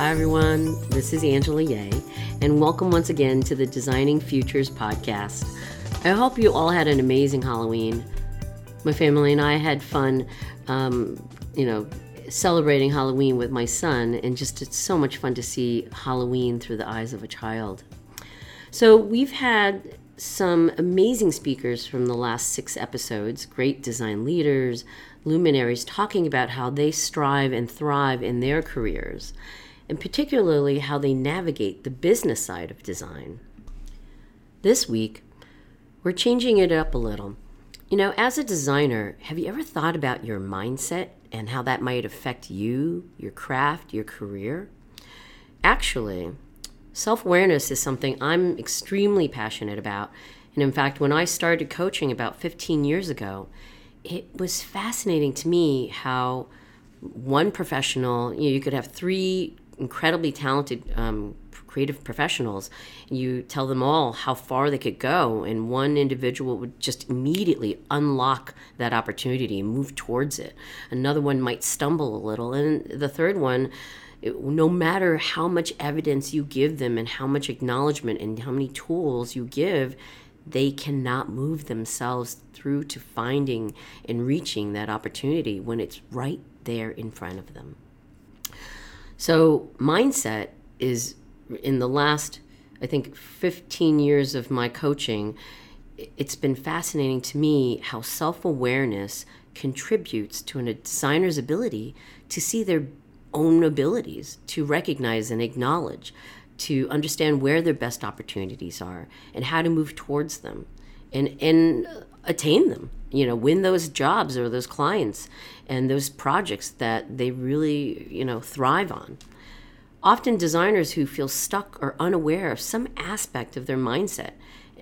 Hi, everyone. This is Angela Yeh, and welcome once again to the Designing Futures podcast. I hope you all had an amazing Halloween. My family and I had fun, um, you know, celebrating Halloween with my son, and just it's so much fun to see Halloween through the eyes of a child. So, we've had some amazing speakers from the last six episodes, great design leaders, luminaries, talking about how they strive and thrive in their careers, and particularly how they navigate the business side of design. This week, we're changing it up a little. You know, as a designer, have you ever thought about your mindset and how that might affect you, your craft, your career? Actually, Self awareness is something I'm extremely passionate about. And in fact, when I started coaching about 15 years ago, it was fascinating to me how one professional, you, know, you could have three incredibly talented um, creative professionals, you tell them all how far they could go, and one individual would just immediately unlock that opportunity and move towards it. Another one might stumble a little, and the third one, no matter how much evidence you give them and how much acknowledgement and how many tools you give, they cannot move themselves through to finding and reaching that opportunity when it's right there in front of them. So, mindset is in the last, I think, 15 years of my coaching, it's been fascinating to me how self awareness contributes to a designer's ability to see their own abilities to recognize and acknowledge, to understand where their best opportunities are and how to move towards them. And, and attain them, you know, win those jobs or those clients and those projects that they really, you know, thrive on. Often designers who feel stuck or unaware of some aspect of their mindset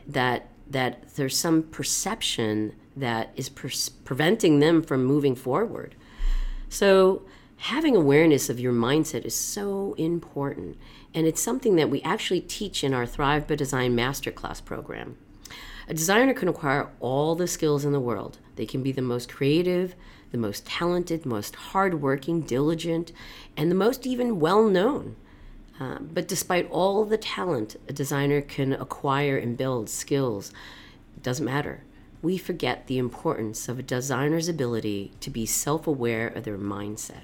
that that there's some perception that is preventing them from moving forward. So having awareness of your mindset is so important. And it's something that we actually teach in our Thrive by Design Masterclass program. A designer can acquire all the skills in the world. They can be the most creative, the most talented, most hardworking, diligent, and the most even well known. Uh, but despite all the talent a designer can acquire and build skills, it doesn't matter. We forget the importance of a designer's ability to be self aware of their mindset.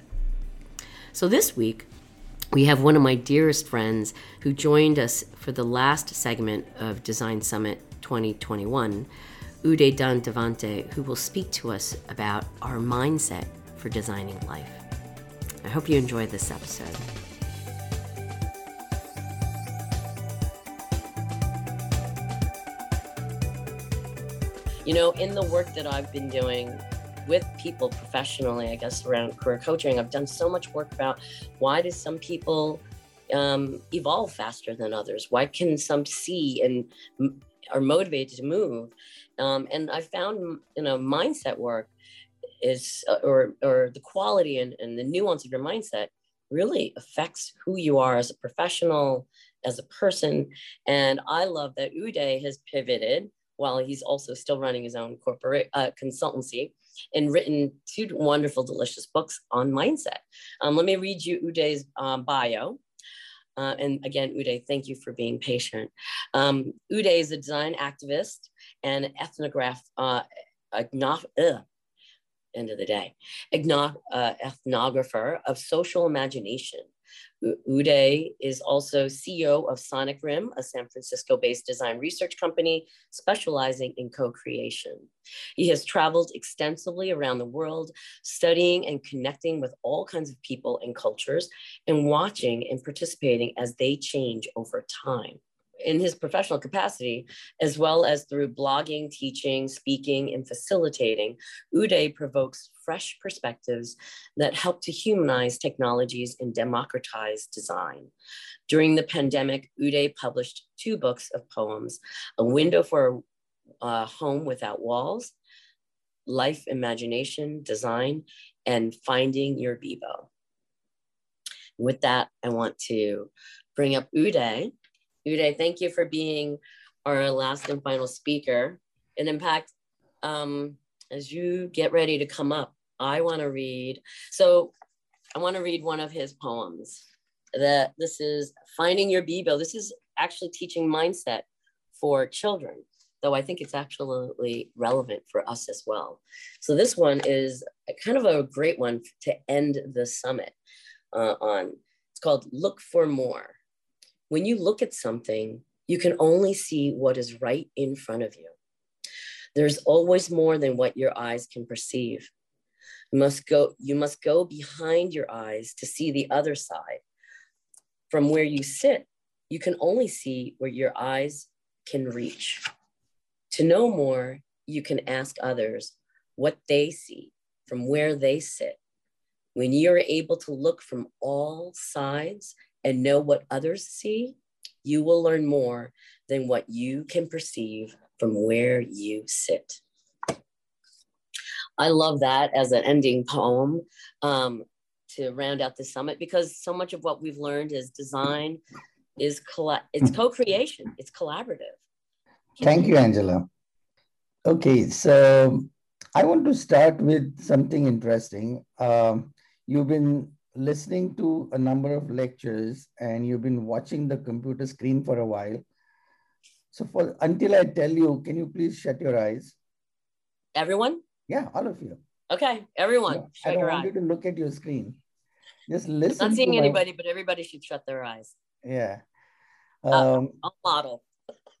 So this week, we have one of my dearest friends who joined us for the last segment of Design Summit 2021, Uday Dandavate, who will speak to us about our mindset for designing life. I hope you enjoy this episode. You know, in the work that I've been doing with people professionally, I guess, around career coaching. I've done so much work about why do some people um, evolve faster than others? Why can some see and are motivated to move? Um, and I found, you know, mindset work is, uh, or, or the quality and, and the nuance of your mindset really affects who you are as a professional, as a person. And I love that Uday has pivoted while he's also still running his own corporate uh, consultancy and written two wonderful, delicious books on mindset. Um, let me read you Uday's um, bio. Uh, and again, Uday, thank you for being patient. Um, Uday is a design activist and ethnograph, uh, ugh, end of the day, uh, ethnographer of social imagination. Uday is also CEO of SonicRim, a San Francisco based design research company specializing in co creation. He has traveled extensively around the world, studying and connecting with all kinds of people and cultures, and watching and participating as they change over time in his professional capacity, as well as through blogging, teaching, speaking, and facilitating, Uday provokes fresh perspectives that help to humanize technologies and democratize design. During the pandemic, Uday published two books of poems, A Window for a Home Without Walls, Life, Imagination, Design, and Finding Your Bebo. With that, I want to bring up Uday Uday, thank you for being our last and final speaker. And in fact, um, as you get ready to come up, I want to read. So I want to read one of his poems that this is finding your Bibo. This is actually teaching mindset for children, though I think it's absolutely relevant for us as well. So this one is kind of a great one to end the summit uh, on. It's called Look for More. When you look at something, you can only see what is right in front of you. There's always more than what your eyes can perceive. You must go, you must go behind your eyes to see the other side. From where you sit, you can only see where your eyes can reach. To know more, you can ask others what they see from where they sit. When you're able to look from all sides and know what others see, you will learn more than what you can perceive from where you sit. I love that as an ending poem um, to round out the summit because so much of what we've learned is design is coll- it's hmm. co-creation, it's collaborative. Thank you, Angela. Okay, so I want to start with something interesting. Um, you've been listening to a number of lectures and you've been watching the computer screen for a while. So for until I tell you, can you please shut your eyes? Everyone? Yeah, all of you. Okay, everyone. No, I don't want you to look at your screen. Just listen. I'm not seeing anybody, my... but everybody should shut their eyes. Yeah. Uh, um, uh, model.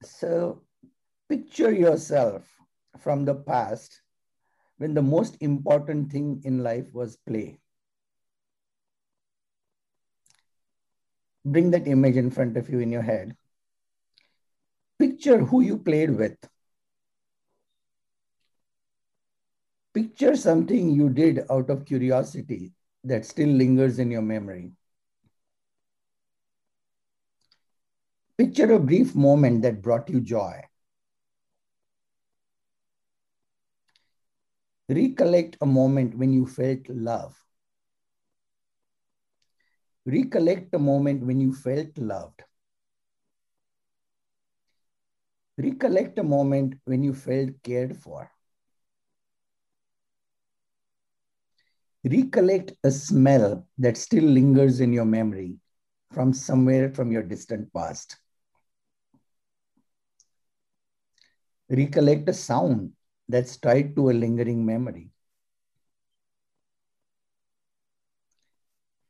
So picture yourself from the past when the most important thing in life was play. Bring that image in front of you in your head. Picture who you played with. Picture something you did out of curiosity that still lingers in your memory. Picture a brief moment that brought you joy. Recollect a moment when you felt love. Recollect a moment when you felt loved. Recollect a moment when you felt cared for. Recollect a smell that still lingers in your memory from somewhere from your distant past. Recollect a sound that's tied to a lingering memory.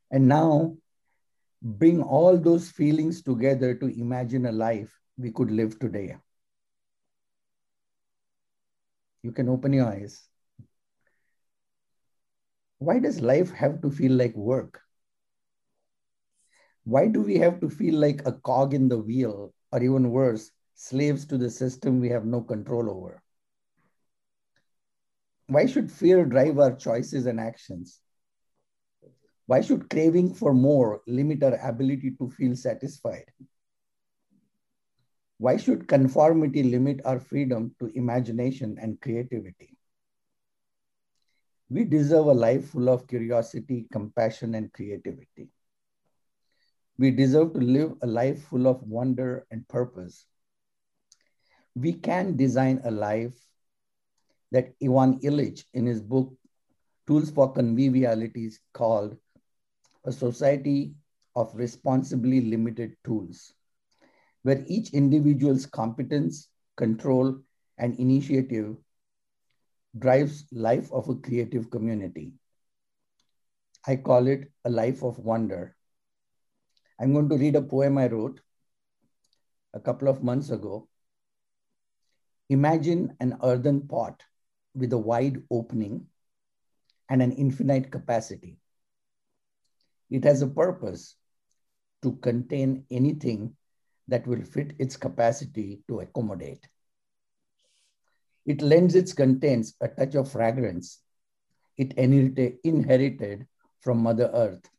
And now bring all those feelings together to imagine a life we could live today. You can open your eyes. Why does life have to feel like work? Why do we have to feel like a cog in the wheel, or even worse, slaves to the system we have no control over? Why should fear drive our choices and actions? Why should craving for more limit our ability to feel satisfied? Why should conformity limit our freedom to imagination and creativity? We deserve a life full of curiosity, compassion, and creativity. We deserve to live a life full of wonder and purpose. We can design a life that Ivan Illich, in his book Tools for Convivialities, called a society of responsibly limited tools where each individual's competence, control, and initiative drives life of a creative community. I call it a life of wonder. I'm going to read a poem I wrote a couple of months ago. Imagine an earthen pot with a wide opening and an infinite capacity. It has a purpose to contain anything that will fit its capacity to accommodate. It lends its contents a touch of fragrance it inherited from Mother Earth.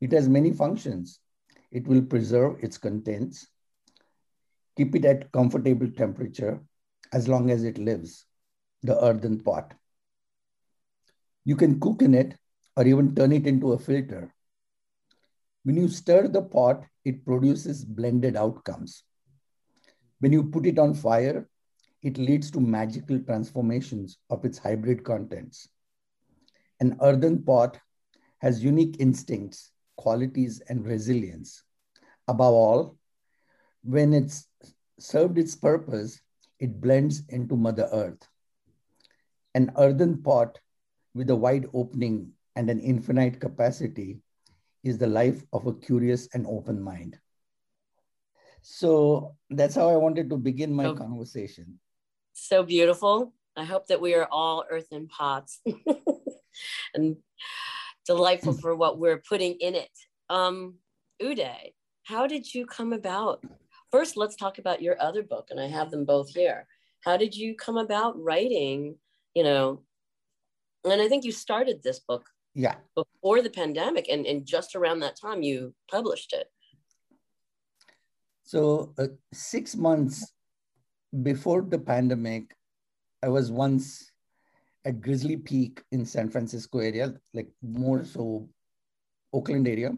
It has many functions. It will preserve its contents, keep it at comfortable temperature as long as it lives, the earthen pot. You can cook in it or even turn it into a filter when you stir the pot, it produces blended outcomes. When you put it on fire, it leads to magical transformations of its hybrid contents. An earthen pot has unique instincts, qualities, and resilience. Above all, when it's served its purpose, it blends into Mother Earth. An earthen pot with a wide opening and an infinite capacity is the life of a curious and open mind. So that's how I wanted to begin my conversation. So beautiful. I hope that we are all earthen pots and delightful for what we're putting in it. Um, Uday, how did you come about? First, let's talk about your other book, and I have them both here. How did you come about writing, you know, and I think you started this book yeah. Before the pandemic and, and just around that time you published it. So uh, six months before the pandemic i was once at grizzly peak in san francisco area like more so oakland area.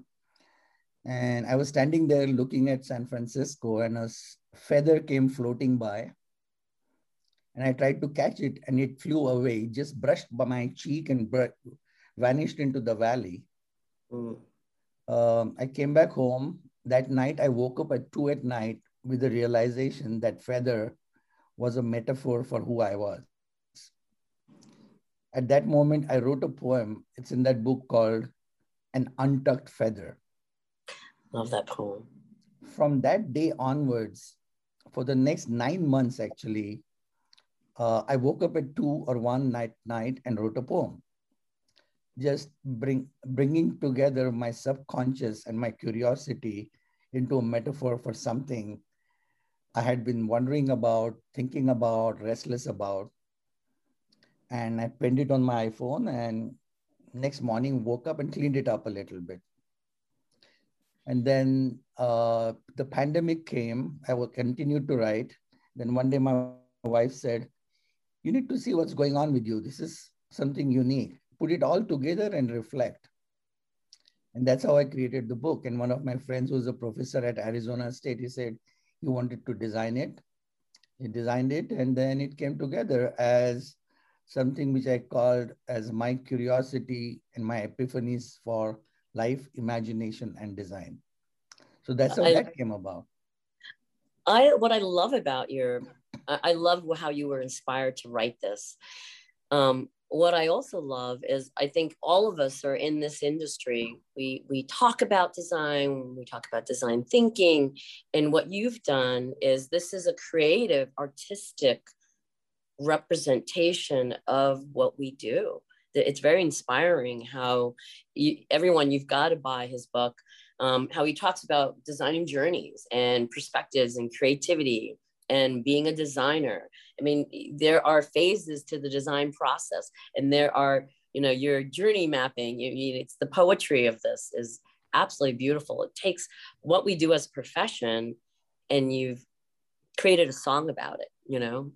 And i was standing there looking at san francisco and a feather came floating by. And i tried to catch it and it flew away it just brushed by my cheek and vanished into the valley. Mm. Um, I came back home. That night, I woke up at two at night with the realization that feather was a metaphor for who I was. At that moment, I wrote a poem. It's in that book called An Untucked Feather. Love that poem. From that day onwards, for the next nine months, actually, uh, I woke up at two or one night night and wrote a poem just bring bringing together my subconscious and my curiosity into a metaphor for something I had been wondering about, thinking about, restless about. And I pinned it on my iPhone and next morning woke up and cleaned it up a little bit. And then uh, the pandemic came. I will continue to write. Then one day my wife said, You need to see what's going on with you. This is something unique put it all together and reflect. And that's how I created the book. And one of my friends who was a professor at Arizona State, he said he wanted to design it. He designed it, and then it came together as something which I called as my curiosity and my epiphanies for life, imagination, and design. So that's how I, that came about. I what I love about your, I love how you were inspired to write this. Um, what I also love is I think all of us are in this industry. We we talk about design, we talk about design thinking, and what you've done is this is a creative, artistic representation of what we do. It's very inspiring how you, everyone you've got to buy his book. Um, how he talks about designing journeys and perspectives and creativity and being a designer. I mean, there are phases to the design process, and there are, you know, your journey mapping. You, you, it's the poetry of this is absolutely beautiful. It takes what we do as a profession, and you've created a song about it. You know,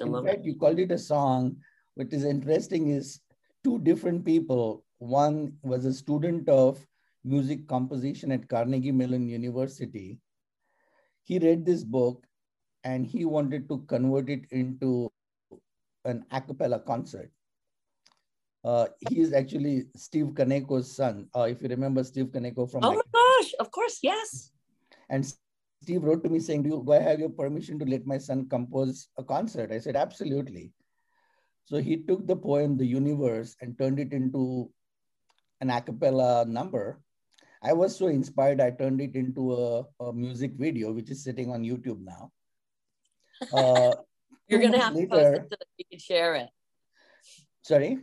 I in fact, it. you called it a song. What is interesting is two different people. One was a student of music composition at Carnegie Mellon University he read this book and he wanted to convert it into an a cappella concert. Uh, he is actually Steve Kaneko's son. Uh, if you remember Steve Kaneko from. Oh my gosh! Of course, yes. And Steve wrote to me saying, "Do, you, do I have your permission to let my son compose a concert?" I said, "Absolutely." So he took the poem "The Universe" and turned it into an a cappella number, I was so inspired, I turned it into a, a music video, which is sitting on YouTube now. Uh, You're going to have to post it so that you can share it. Sorry?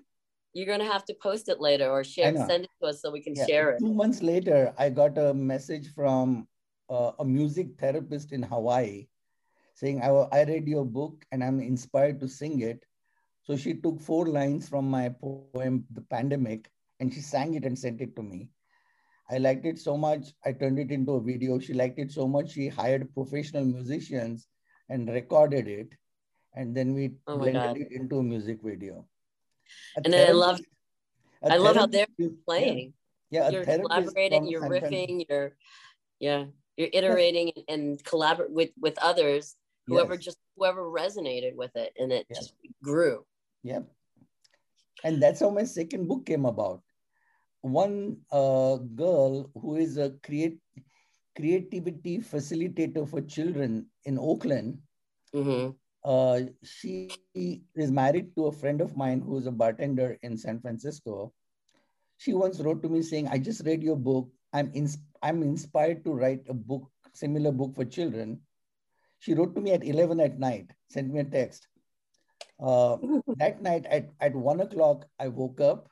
You're going to have to post it later or share, send it to us so we can yeah. share it. Two months later, I got a message from uh, a music therapist in Hawaii saying, I, I read your book and I'm inspired to sing it. So she took four lines from my poem, The Pandemic, and she sang it and sent it to me. I liked it so much, I turned it into a video. She liked it so much, she hired professional musicians and recorded it. And then we oh blended God. it into a music video. A and I love, I love how they're playing. Yeah, yeah you're collaborating, you're riffing, you're, yeah, you're iterating yes. and collaborate with with others. Whoever yes. just whoever resonated with it, and it just grew. Yeah, and that's how my second book came about one uh, girl who is a create creativity facilitator for children in Oakland. Mm-hmm. Uh, she is married to a friend of mine who's a bartender in San Francisco. She once wrote to me saying, "I just read your book. I'm ins- I'm inspired to write a book, similar book for children." She wrote to me at 11 at night, sent me a text. Uh, that night at, at one o'clock, I woke up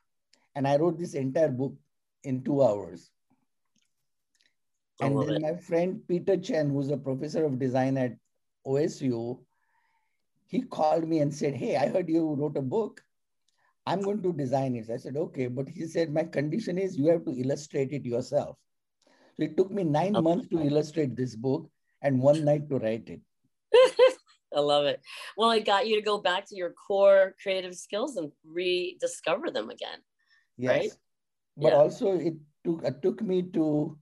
and I wrote this entire book in two hours. And then it. my friend Peter Chen, who's a professor of design at OSU, he called me and said, Hey, I heard you wrote a book. I'm going to design it. I said, Okay. But he said, My condition is you have to illustrate it yourself. So it took me nine okay. months to illustrate this book and one night to write it. I love it. Well, it got you to go back to your core creative skills and rediscover them again. Yes. Right? But yeah. also, it took, it took me to,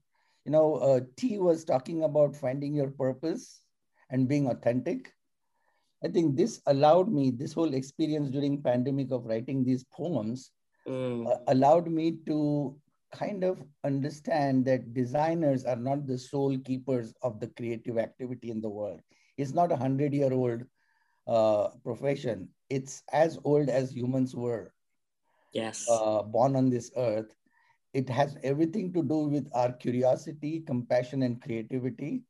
you know, uh, Ti was talking about finding your purpose and being authentic. I think this allowed me, this whole experience during pandemic of writing these poems mm. uh, allowed me to kind of understand that designers are not the sole keepers of the creative activity in the world. It's not a hundred year old uh, profession. It's as old as humans were. Yes. Uh, born on this earth. It has everything to do with our curiosity, compassion, and creativity.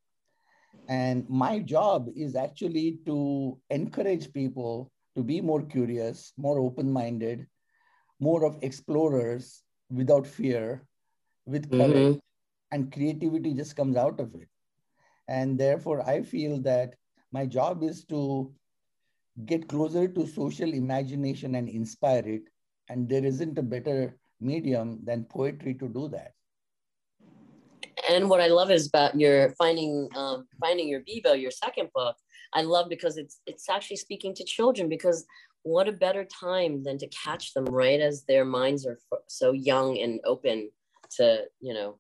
And my job is actually to encourage people to be more curious, more open minded, more of explorers, without fear, with mm-hmm. courage, mm-hmm. and creativity just comes out of it. And therefore, I feel that my job is to get closer to social imagination and inspire it. And there isn't a better medium than poetry to do that. And what I love is about your finding um, finding your Bebo, your second book. I love because it's it's actually speaking to children because what a better time than to catch them right as their minds are so young and open to you know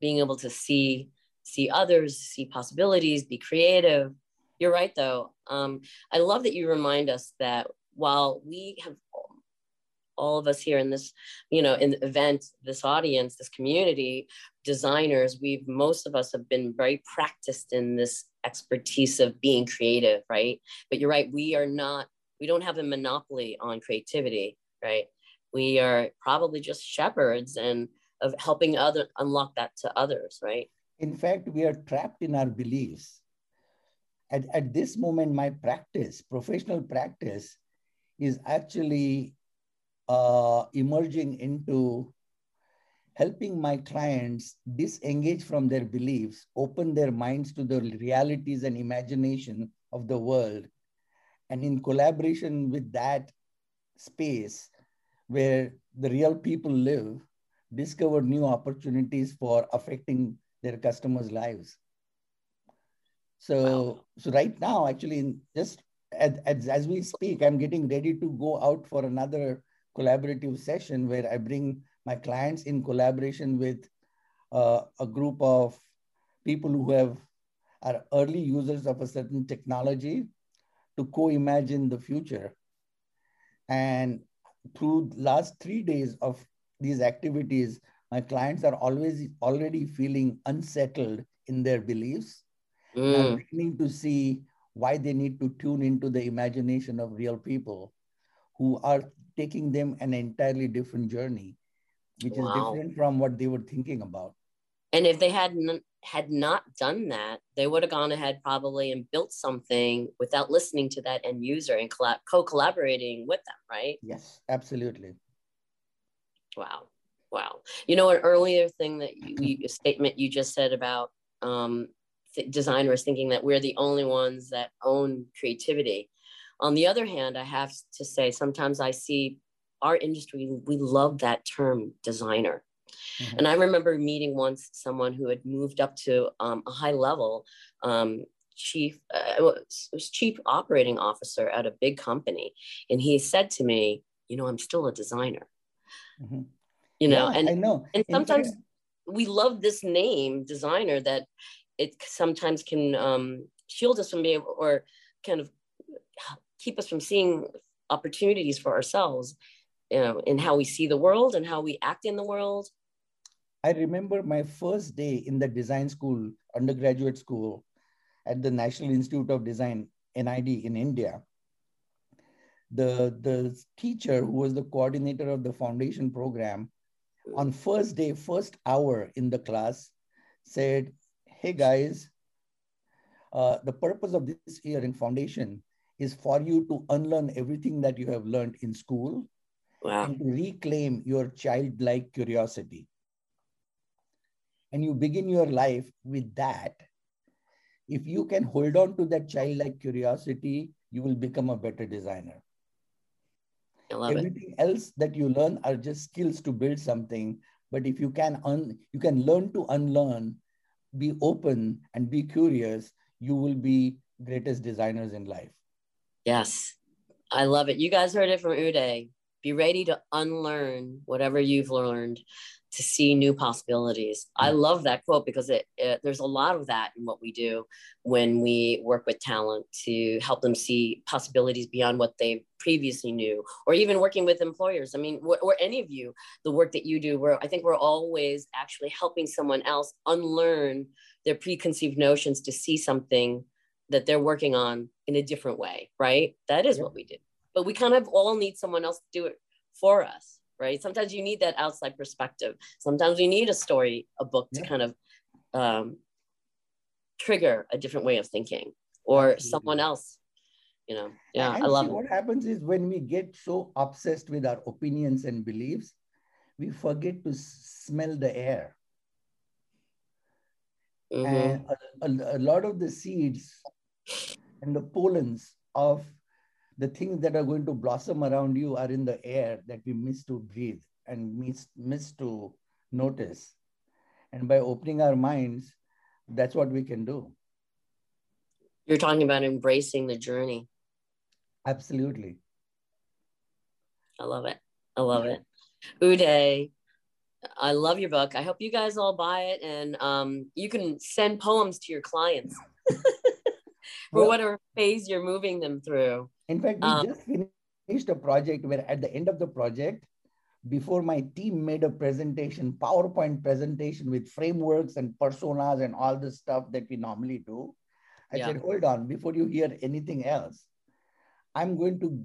being able to see see others see possibilities be creative you're right though um, i love that you remind us that while we have all of us here in this you know in the event this audience this community designers we've most of us have been very practiced in this expertise of being creative right but you're right we are not we don't have a monopoly on creativity, right? We are probably just shepherds and of helping other unlock that to others, right? In fact, we are trapped in our beliefs. At, at this moment, my practice, professional practice, is actually uh, emerging into helping my clients disengage from their beliefs, open their minds to the realities and imagination of the world, and in collaboration with that space where the real people live, discover new opportunities for affecting their customers' lives. So, wow. so right now, actually, in just as, as we speak, I'm getting ready to go out for another collaborative session where I bring my clients in collaboration with uh, a group of people who have are early users of a certain technology to co-imagine the future. And through last three days of these activities, my clients are always already feeling unsettled in their beliefs. Mm. Beginning to see why they need to tune into the imagination of real people who are taking them an entirely different journey, which wow. is different from what they were thinking about. And if they hadn't had not done that, they would have gone ahead probably and built something without listening to that end user and collab- co-collaborating with them, right? Yes, absolutely. Wow, wow. You know, an earlier thing that you, a statement you just said about um, th- designers thinking that we're the only ones that own creativity. On the other hand, I have to say sometimes I see our industry we love that term designer Mm-hmm. And I remember meeting once someone who had moved up to um, a high level um, chief, uh, was, was chief operating officer at a big company. And he said to me, you know, I'm still a designer. Mm-hmm. You know, yeah, and I know. And sometimes we love this name designer that it sometimes can um, shield us from being or kind of keep us from seeing opportunities for ourselves you know, in how we see the world and how we act in the world. I remember my first day in the design school, undergraduate school at the National Institute of Design, NID in India. The, the teacher who was the coordinator of the foundation program on first day, first hour in the class said, hey guys, uh, the purpose of this year in foundation is for you to unlearn everything that you have learned in school wow. and to reclaim your childlike curiosity. And you begin your life with that. If you can hold on to that childlike curiosity, you will become a better designer. Everything it. else that you learn are just skills to build something. But if you can un, you can learn to unlearn, be open and be curious, you will be greatest designers in life. Yes, I love it. You guys heard it from Uday. Be ready to unlearn whatever you've learned to see new possibilities. I mm. love that quote because it, it, there's a lot of that in what we do when we work with talent to help them see possibilities beyond what they previously knew, or even working with employers. I mean, wh- or any of you, the work that you do, where I think we're always actually helping someone else unlearn their preconceived notions to see something that they're working on in a different way, right? That is yeah. what we do. But we kind of all need someone else to do it for us right? Sometimes you need that outside perspective. Sometimes you need a story, a book to kind of um, trigger a different way of thinking or Absolutely. someone else. You know, yeah, and I love see, What happens is when we get so obsessed with our opinions and beliefs, we forget to smell the air. Mm-hmm. And a, a, a lot of the seeds and the pollens of the things that are going to blossom around you are in the air that we miss to breathe and miss, miss to notice. And by opening our minds, that's what we can do. You're talking about embracing the journey. Absolutely. I love it. I love it. Uday, I love your book. I hope you guys all buy it and um, you can send poems to your clients for whatever phase you're moving them through. In fact, we um, just finished a project where at the end of the project, before my team made a presentation, PowerPoint presentation with frameworks and personas and all the stuff that we normally do. I yeah. said, hold on, before you hear anything else, I'm going to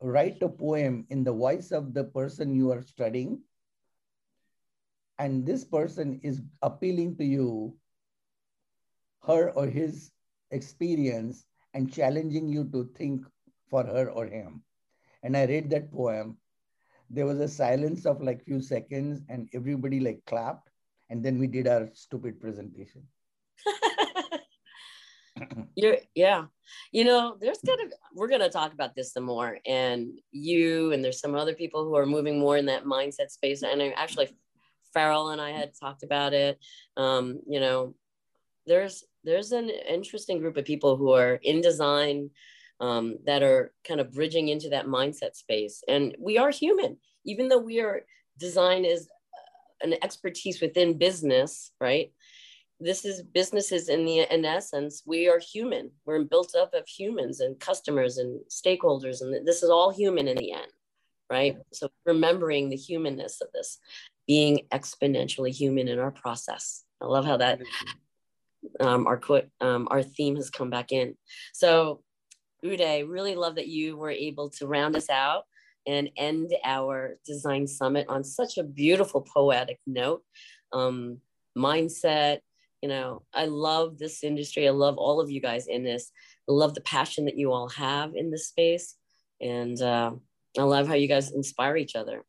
write a poem in the voice of the person you are studying. And this person is appealing to you, her or his experience, and challenging you to think for her or him. And I read that poem. There was a silence of like few seconds and everybody like clapped. And then we did our stupid presentation. You're yeah. You know, there's gonna we're gonna talk about this some more. And you and there's some other people who are moving more in that mindset space. And I, actually Farrell and I had talked about it. Um, you know, there's there's an interesting group of people who are in design um, that are kind of bridging into that mindset space. And we are human, even though we are design is uh, an expertise within business, right? This is businesses in the in essence. We are human. We're built up of humans and customers and stakeholders, and this is all human in the end, right? So remembering the humanness of this, being exponentially human in our process. I love how that um, our um, our theme has come back in. So Uday, really love that you were able to round us out and end our design summit on such a beautiful poetic note. Um, mindset, you know, I love this industry. I love all of you guys in this. I love the passion that you all have in this space. And uh, I love how you guys inspire each other.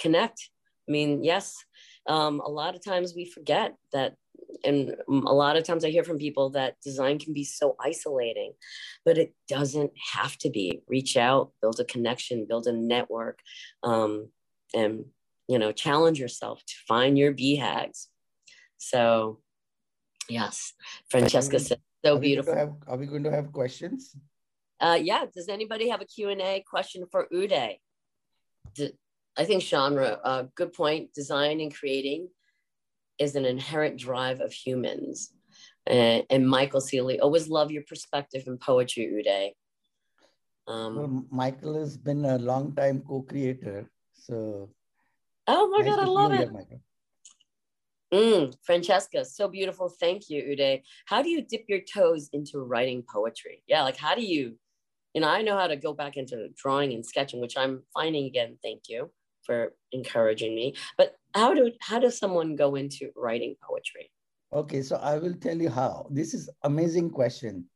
Connect. I mean, yes, um, a lot of times we forget that and a lot of times I hear from people that design can be so isolating, but it doesn't have to be. Reach out, build a connection, build a network, um, and you know, challenge yourself to find your BHAGs. So, yes, Francesca said, so are beautiful. Have, are we going to have questions? Uh, yeah. Does anybody have a Q&A question for Uday? I think genre, uh, good point. Design and creating is an inherent drive of humans. And, and Michael Seeley, always love your perspective in poetry, Uday. Um, well, Michael has been a long time co-creator, so. Oh my nice god, I love it. Mm, Francesca, so beautiful. Thank you, Uday. How do you dip your toes into writing poetry? Yeah, like how do you, you know, I know how to go back into drawing and sketching, which I'm finding again. Thank you for encouraging me. But how do how does someone go into writing poetry? Okay, so I will tell you how. This is amazing question.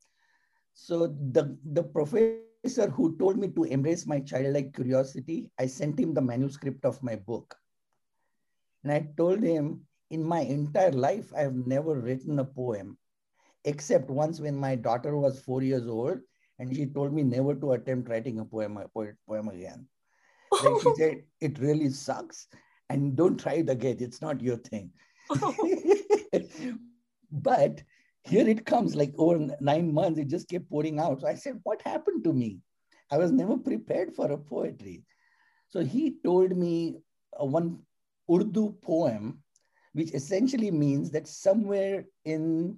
So the the professor who told me to embrace my childlike curiosity, I sent him the manuscript of my book. And I told him in my entire life, I have never written a poem, except once when my daughter was four years old, and she told me never to attempt writing a poem, a poem again. Then she said, "It really sucks, and don't try it again. It's not your thing." but here it comes, like over nine months, it just kept pouring out. So I said, "What happened to me? I was never prepared for a poetry." So he told me one Urdu poem which essentially means that somewhere in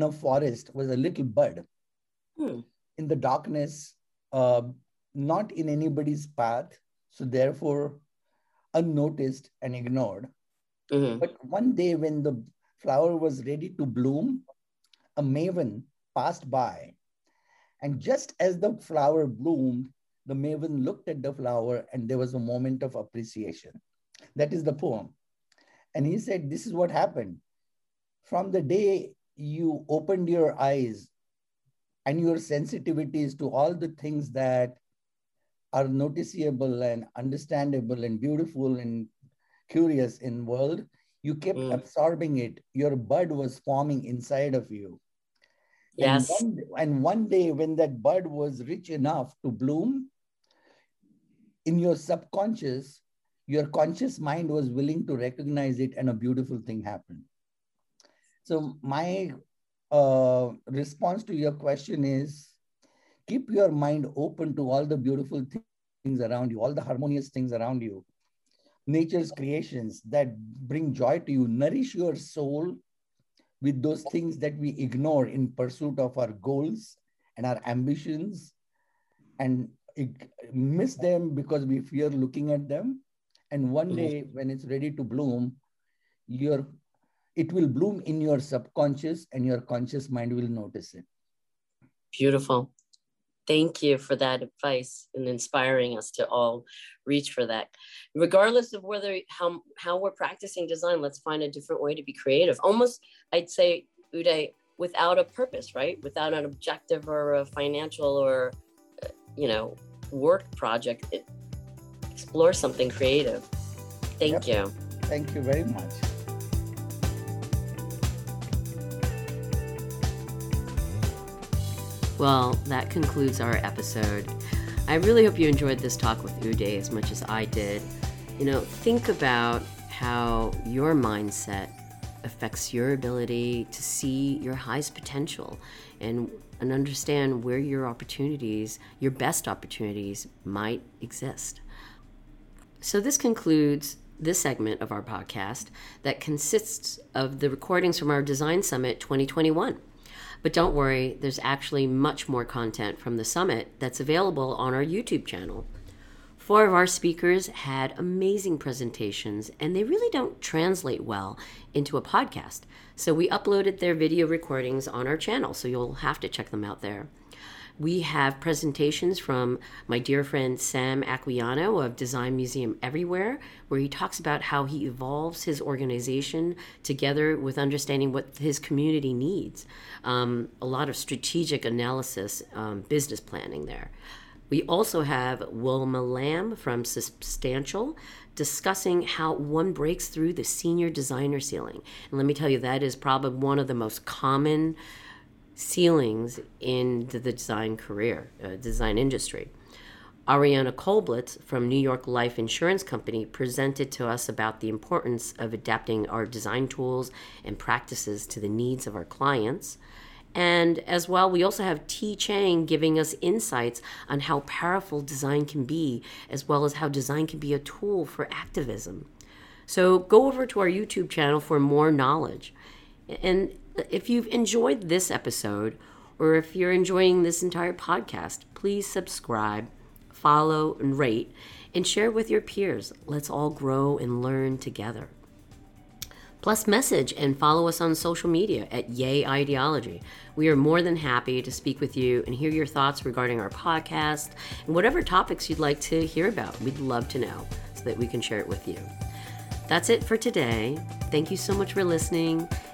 a forest was a little bud hmm. in the darkness, uh, not in anybody's path, so therefore unnoticed and ignored. Mm-hmm. But one day when the flower was ready to bloom, a maven passed by. And just as the flower bloomed, the maven looked at the flower and there was a moment of appreciation. That is the poem. And he said, This is what happened. From the day you opened your eyes and your sensitivities to all the things that are noticeable and understandable and beautiful and curious in world you kept mm. absorbing it. Your bud was forming inside of you. Yes. and one, and one day when that bud was rich enough to bloom in your subconscious your conscious mind was willing to recognize it and a beautiful thing happened. So my uh, response to your question is keep your mind open to all the beautiful things around you all the harmonious things around you. Nature's creations that bring joy to you. Nourish your soul with those things that we ignore in pursuit of our goals and our ambitions and miss them because we fear looking at them. And one mm-hmm. day when it's ready to bloom your it will bloom in your subconscious and your conscious mind will notice it. Beautiful thank you for that advice and inspiring us to all reach for that regardless of whether how how we're practicing design let's find a different way to be creative almost i'd say uday without a purpose right without an objective or a financial or uh, you know work project explore something creative. Thank yep. you. Thank you very much. Well, that concludes our episode. I really hope you enjoyed this talk with Uday as much as I did. You know, think about how your mindset affects your ability to see your highest potential and and understand where your opportunities, your best opportunities might exist. So, this concludes this segment of our podcast that consists of the recordings from our Design Summit 2021. But don't worry, there's actually much more content from the summit that's available on our YouTube channel. Four of our speakers had amazing presentations, and they really don't translate well into a podcast. So we uploaded their video recordings on our channel, so you'll have to check them out there. We have presentations from my dear friend Sam Aquillano of Design Museum Everywhere, where he talks about how he evolves his organization together with understanding what his community needs. Um, a lot of strategic analysis, um, business planning there. We also have Wilma Lamb from Substantial discussing how one breaks through the senior designer ceiling. And let me tell you, that is probably one of the most common ceilings in the design career, uh, design industry. Ariana Kolblitz from New York Life Insurance Company presented to us about the importance of adapting our design tools and practices to the needs of our clients. And as well, we also have Ti Chang giving us insights on how powerful design can be, as well as how design can be a tool for activism. So go over to our YouTube channel for more knowledge. And if you've enjoyed this episode, or if you're enjoying this entire podcast, please subscribe, follow, and rate, and share with your peers. Let's all grow and learn together. Plus, message and follow us on social media at Yeh IDeology. We are more than happy to speak with you and hear your thoughts regarding our podcast and whatever topics you'd like to hear about. We'd love to know so that we can share it with you. That's it for today. Thank you so much for listening,